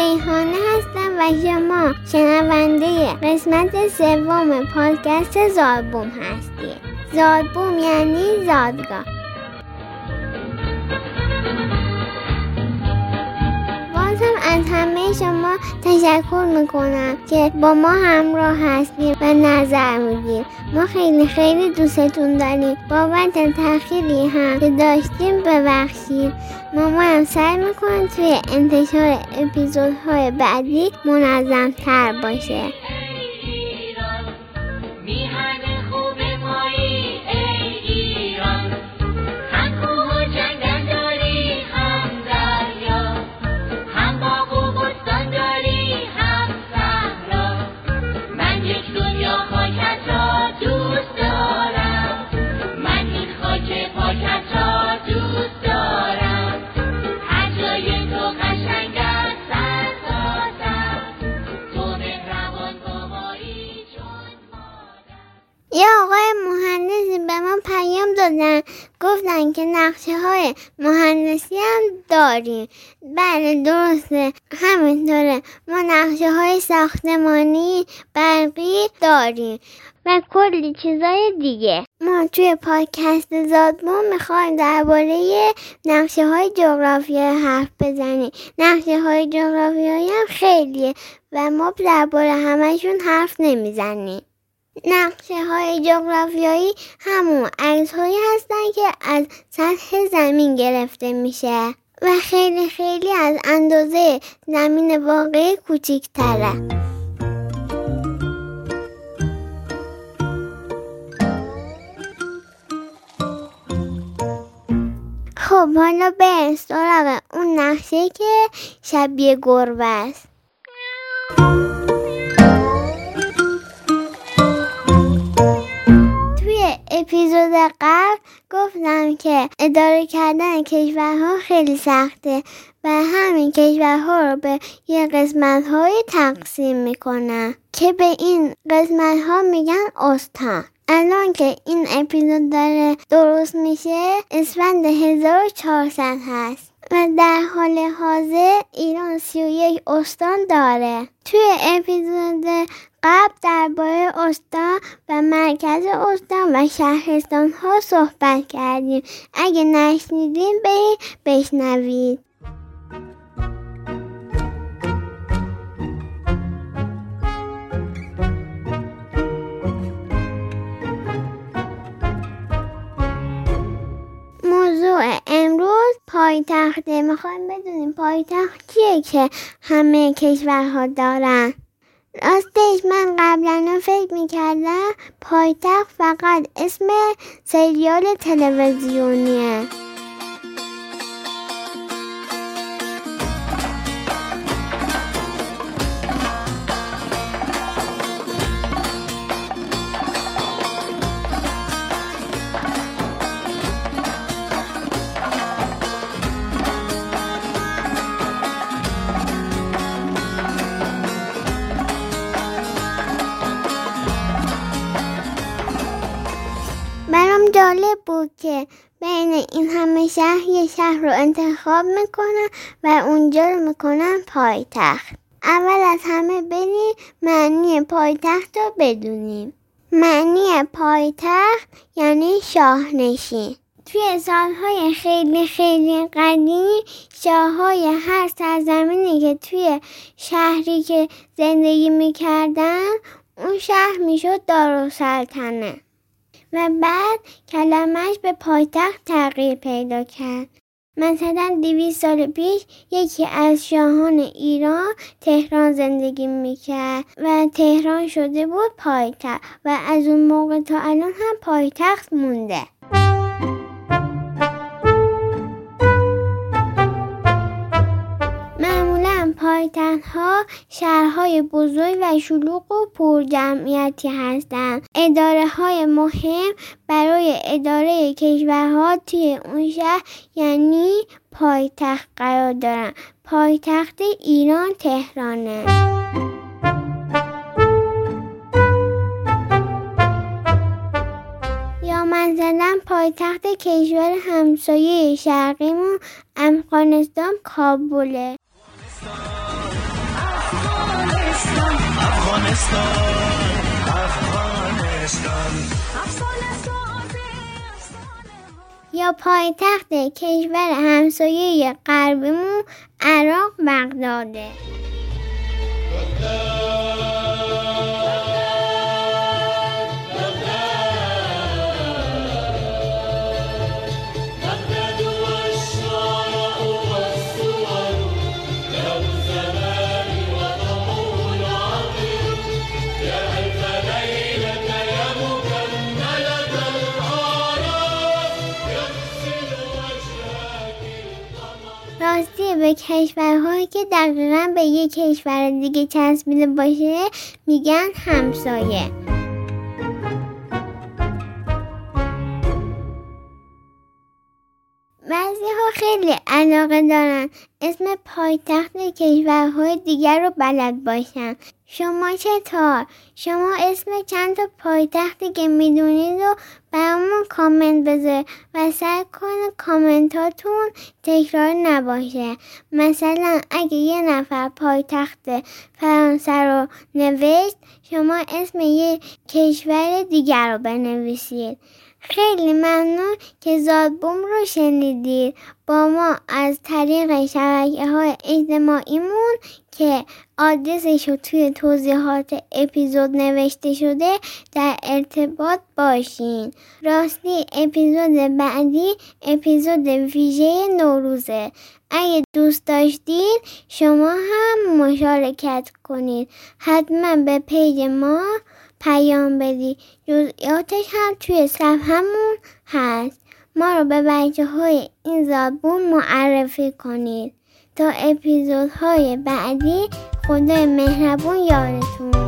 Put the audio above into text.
ریحانه هستم و شما شنونده قسمت سوم پادکست زادبوم هستید. زادبوم یعنی زادگاه. همه شما تشکر می‌کنم که با ما همراه هستیم و نظر میدیم ما خیلی خیلی دوستتون داریم. بابت تأخیری هم که داشتیم ببخشید. ما هم سعی می‌کنیم توی انتشار اپیزودهای بعدی منظم تر باشه. های مهندسی هم داریم. بله درسته. همینطوره. ما نقشه های ساختمانی برقی داریم و کلی چیزای دیگه. ما توی پادکست زادمون می‌خوایم درباره نقشه های جغرافیایی حرف بزنیم. نقشه های جغرافیایی هم خیلیه و ما درباره همشون حرف نمی‌زنیم. نقشه های جغرافیایی همون عکس هایی هستن که از سطح زمین گرفته میشه و خیلی خیلی از اندازه زمین واقعی کوچیکتره. خب حالا به سراغ اون نقشه که شبیه گربه است. اپیزود قبل گفتم که اداره کردن کشورها خیلی سخته و همین کشورها رو به یه قسمت های تقسیم می‌کنن که به این قسمت ها میگن استان. الان که این اپیزود داره درست میشه اسفند 1400 هست و در حال حاضر ایران 31 استان داره. توی اپیزود قبل درباره استان و مرکز استان و شهرستان ها صحبت کردیم. اگه نشنیدین برید بشنوید. موضوع امروز پایتخته می‌خوایم بدونیم پایتخت چیه که همه کشورها دارن. راستش من قبلا فکر می‌کردم پایتخت فقط اسم سریال تلویزیونیه. جالب بود که بین این همه شهر یه شهر رو انتخاب می‌کنن و اونجا رو می‌کنن پایتخت. اول از همه بریم معنی پایتخت رو بدونیم. معنی پایتخت یعنی شاهنشین. توی سالهای خیلی خیلی قدیم شاههای هر سرزمینی که توی شهری که زندگی می‌کردن اون شهر می‌شد دارالسلطنه. و بعد کلمش به پایتخت تغییر پیدا کرد. مثلا دویست سال پیش یکی از شاهان ایران تهران زندگی می‌کرد و تهران شده بود پایتخت و از اون موقع تا الان هم پایتخت مونده. پایتخت ها شهرهای بزرگ و شلوغ و پرجمعیتی هستند. اداره های مهم برای اداره کشورها توی اون شهر یعنی پایتخت قرار دارن. پایتخت ایران تهرانه. یا مثلا پایتخت کشور همسایه شرقیمون افغانستان کابله یا پایتخت کشور همسایه غربیمون عراق بغداده. به کشورهایی که دقیقا به یک کشور دیگه چسبیده باشه میگن همسایه. خیلی علاقه دارن. اسم پایتخت کشورهای دیگر رو بلد باشن. شما چطور؟ شما اسم چند تا پایتختی که می‌دونید رو برامون کامنت بذار و سعی کنه کامنتاتون تکرار نباشه. مثلا اگه یه نفر پایتخت فرانسه رو نوشت شما اسم یه کشور دیگر رو بنویسید. خیلی ممنون که زادبوم رو شنیدید با ما از طریق شبکه های اجتماعیمون که آدرسش رو توی توضیحات اپیزود نوشته شده در ارتباط باشین. راستی اپیزود بعدی اپیزود ویژه نوروزه. اگه دوست داشتید شما هم مشارکت کنید حتما به پیج ما پیام بدی. جزئیاتش هم توی صفحمون هست. ما رو به بچه های این زبون معرفی کنید. تا اپیزودهای بعدی خدای مهربون یادتون